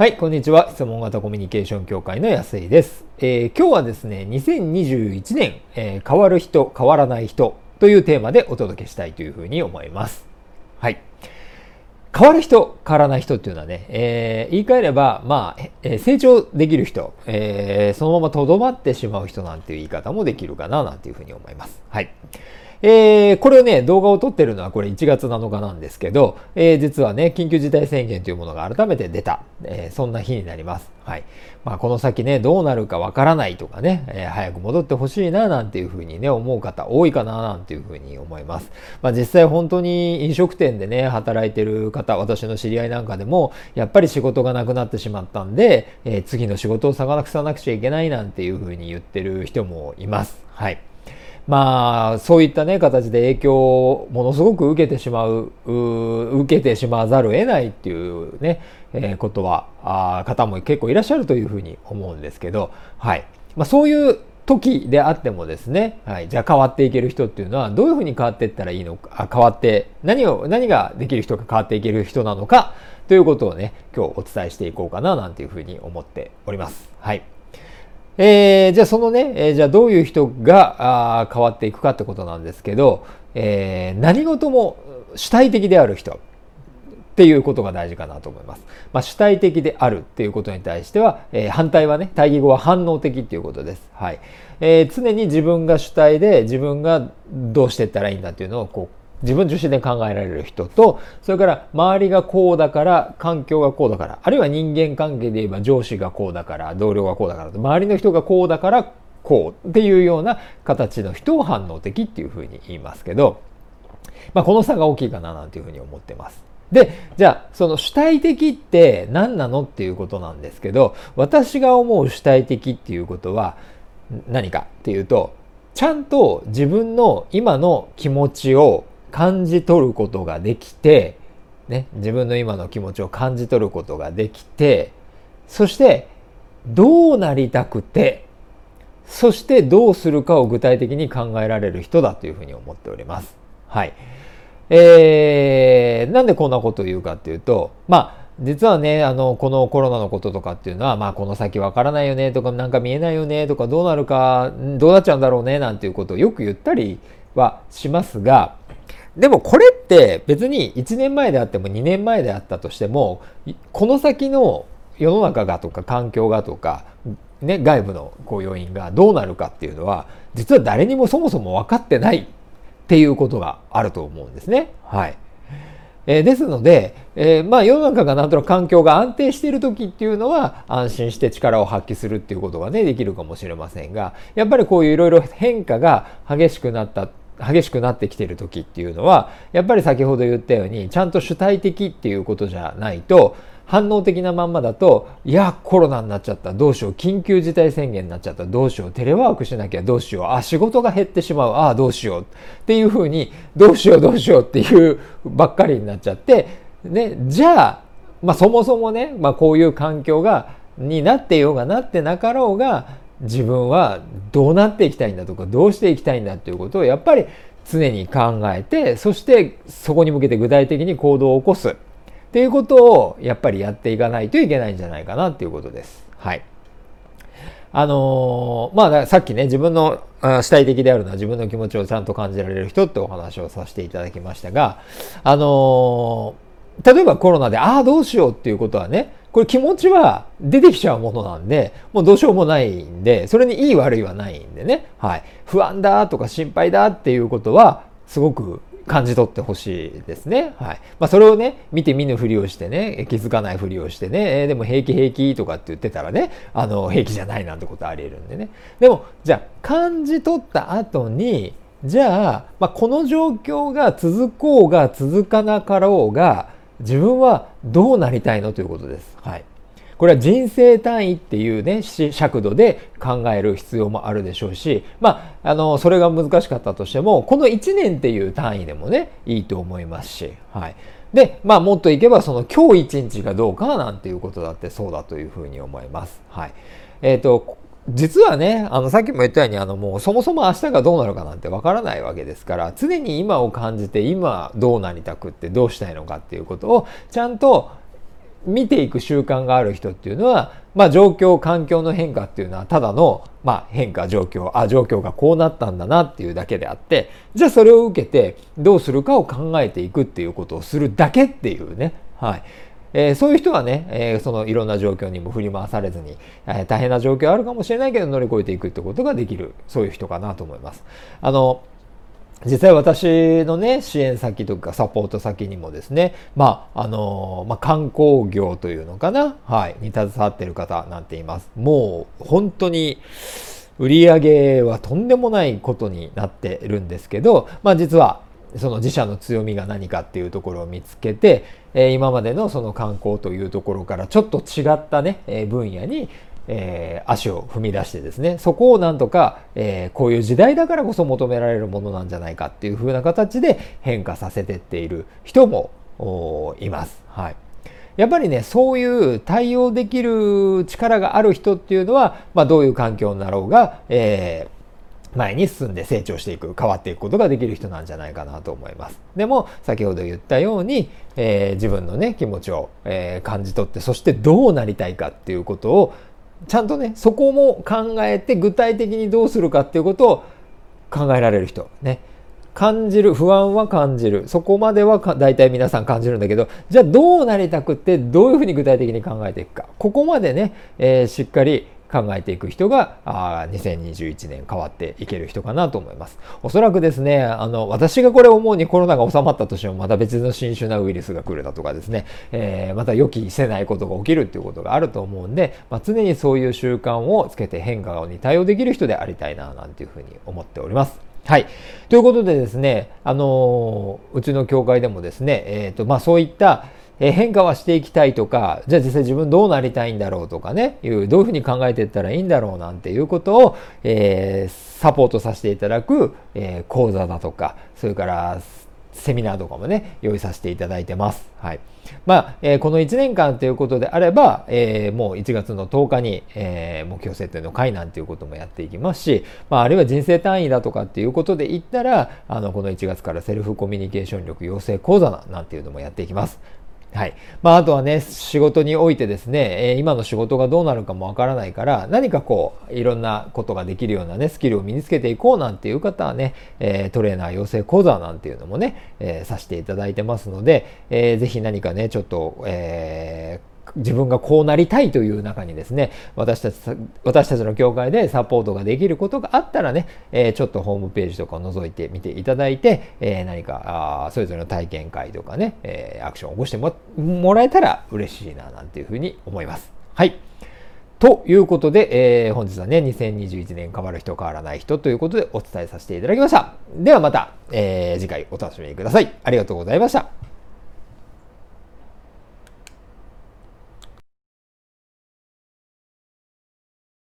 はい、こんにちは。質問型コミュニケーション協会の安井です。えー、今日はですね、2021年、えー、変わる人、変わらない人というテーマでお届けしたいというふうに思います。はい。変わる人、変わらない人っていうのはね、えー、言い換えれば、まあ、え、成長できる人、え、そのままとどまってしまう人なんていう言い方もできるかな、なんていうふうに思います。はい。えー、これをね、動画を撮ってるのはこれ1月7日なんですけど、えー、実はね、緊急事態宣言というものが改めて出た、えー、そんな日になります。はい。まあ、この先ね、どうなるかわからないとかね、え、早く戻ってほしいな、なんていうふうにね、思う方多いかな、なんていうふうに思います。まあ、実際本当に飲食店でね、働いてる方、私の知り合いなんかでも、やっぱり仕事がなくなってしまったんで、え、次の仕事を探さなくちゃいけないなんていうふうに言ってる人もいます。はい。まあ、そういったね、形で影響をものすごく受けてしまう、受けてしまわざるを得ないっていうね、えー、ことは、あ方も結構いらっしゃるというふうに思うんですけど、はい。まあ、そういう時であってもですね、はい、じゃあ変わっていける人っていうのはどういうふうに変わっていったらいいのか、変わって、何を、何ができる人が変わっていける人なのかということをね、今日お伝えしていこうかななんていうふうに思っております。はい。えー、じゃあそのね、えー、じゃあどういう人があ変わっていくかってことなんですけど、えー、何事も主体的である人っていうことが大事かなと思います。まあ、主体的であるっていうことに対しては、えー、反対はね、対義語は反応的っていうことです。はい。えー、常に自分が主体で自分がどうしていったらいいんだっていうのをこう自分自身で考えられる人と、それから周りがこうだから、環境がこうだから、あるいは人間関係で言えば上司がこうだから、同僚がこうだから、周りの人がこうだから、こうっていうような形の人を反応的っていうふうに言いますけど、まあ、この差が大きいかななんていうふうに思ってます。で、じゃあ、その主体的って何なのっていうことなんですけど、私が思う主体的っていうことは何かっていうと、ちゃんと自分の今の気持ちを感じ取ることができて、ね、自分の今の気持ちを感じ取ることができて、そしてどうなりたくて、そしてどうするかを具体的に考えられる人だというふうに思っております。はい。えー、なんでこんなことを言うかっていうと、まあ、実はね、あの、このコロナのこととかっていうのは、まあ、この先わからないよねとか、なんか見えないよねとか、どうなるか、どうなっちゃうんだろうねなんていうことをよく言ったりはしますが、でもこれって別に1年前であっても2年前であったとしてもこの先の世の中がとか環境がとか、ね、外部のこう要因がどうなるかっていうのは実は誰にもそもそも分かってないっていうことがあると思うんですね。はい。えー、ですので、えー、まあ世の中がなんとなく環境が安定している時っていうのは安心して力を発揮するっていうことがねできるかもしれませんがやっぱりこういういろいろ変化が激しくなった激しくなってきてる時っていうのはやっぱり先ほど言ったようにちゃんと主体的っていうことじゃないと反応的なまんまだといやコロナになっちゃったどうしよう緊急事態宣言になっちゃったどうしようテレワークしなきゃどうしようあ仕事が減ってしまうああどうしようっていうふうにどうしようどうしようっていうばっかりになっちゃってねじゃあまあそもそもね、まあ、こういう環境がになってようがなってなかろうが自分はどうなっていきたいんだとかどうしていきたいんだっていうことをやっぱり常に考えてそしてそこに向けて具体的に行動を起こすっていうことをやっぱりやっていかないといけないんじゃないかなっていうことです。はい。あのー、まあさっきね自分の主体的であるのは自分の気持ちをちゃんと感じられる人ってお話をさせていただきましたがあのー、例えばコロナでああどうしようっていうことはねこれ気持ちは出てきちゃうものなんで、もうどうしようもないんで、それにいい悪いはないんでね。はい。不安だとか心配だっていうことは、すごく感じ取ってほしいですね。はい。まあ、それをね、見て見ぬふりをしてね、気づかないふりをしてね、えー、でも平気平気とかって言ってたらね、あの、平気じゃないなんてことあり得るんでね。でも、じゃあ、感じ取った後に、じゃあ、まあ、この状況が続こうが続かなかろうが、自分はどうなりたいのということです。はい。これは人生単位っていうね、尺度で考える必要もあるでしょうし、まあ、あの、それが難しかったとしても、この1年っていう単位でもね、いいと思いますし、はい。で、まあ、もっといけば、その今日一日がどうかなんていうことだってそうだというふうに思います。はい。えっ、ー、と、実はね、あの、さっきも言ったように、あの、もうそもそも明日がどうなるかなんてわからないわけですから、常に今を感じて、今どうなりたくってどうしたいのかっていうことを、ちゃんと見ていく習慣がある人っていうのは、まあ、状況環境の変化っていうのはただの、まあ、変化状況あ状況がこうなったんだなっていうだけであってじゃあそれを受けてどうするかを考えていくっていうことをするだけっていうね、はい。えー、そういう人はね、えー、そのいろんな状況にも振り回されずに、えー、大変な状況あるかもしれないけど乗り越えていくってことができるそういう人かなと思います。あの実際私のね、支援先とかサポート先にもですね、まあ、あの、まあ、観光業というのかな、はい、に携わってる方なんています。もう、本当に、売り上げはとんでもないことになってるんですけど、まあ、実は、その自社の強みが何かっていうところを見つけて、え今までのその観光というところからちょっと違ったね、え分野にえ、足を踏み出してですねそこをなんとか、え、こういう時代だからこそ求められるものなんじゃないかっていう風な形で変化させてっている人もいます。はいやっぱりねそういう対応できる力がある人っていうのは、まあ、どういう環境になろうが、えー、前に進んで成長していく変わっていくことができる人なんじゃないかなと思います。でも先ほど言ったように、えー、自分のね気持ちを、えー、感じ取ってそしてどうなりたいかっていうことをちゃんとねそこも考えて具体的にどうするかっていうことを考えられる人。ね。感じる不安は感じる。そこまでは大体皆さん感じるんだけどじゃあどうなりたくってどういうふうに具体的に考えていくか。ここまでね、えー、しっかり考えていく人があ2021年変わっていける人かなと思います。おそらくですね、あの私がこれ思うにコロナが収まったとしてもまた別の新種なウイルスが来るだとかですね、えー、また予期せないことが起きるっていうことがあると思うんで、まあ、常にそういう習慣をつけて変化に対応できる人でありたいななんていうふうに思っております。はい。ということでですね、あのうちの教会でもですね、えっ、ー、と、まあそういったえ変化はしていきたいとかじゃあ実際自分どうなりたいんだろうとかねいうどういうふうに考えていったらいいんだろうなんていうことを、えー、サポートさせていただく、えー、講座だとかそれからセミナーとかもね用意させていただいてます。はいまあえー、この1年間ということであれば、えー、もう1月の10日に、えー、目標設定の会なんていうこともやっていきますし、まあ、あるいは人生単位だとかっていうことで言ったらあのこの1月からセルフコミュニケーション力養成講座なんていうのもやっていきます。はい。まあ、あとはね、仕事においてですね、え今の仕事がどうなるかもわからないから、何かこう、いろんなことができるようなね、スキルを身につけていこうなんていう方はね、えトレーナー養成講座なんていうのもね、え、させていただいてますので、えー、ぜひ何かね、ちょっと、え自分がこうなりたいという中にですね、私たち、私たちの教会でサポートができることがあったらね、え、ちょっとホームページとかを覗いてみていただいて、え、何かあそれぞれの体験会とかね、え、アクションを起こしてももらえたら嬉しいな、なんていうふうに思います。はい。ということで、えー、本日はね、2021年変わる人変わらない人ということでお伝えさせていただきました。ではまた、えー、次回お楽しみください。ありがとうございました。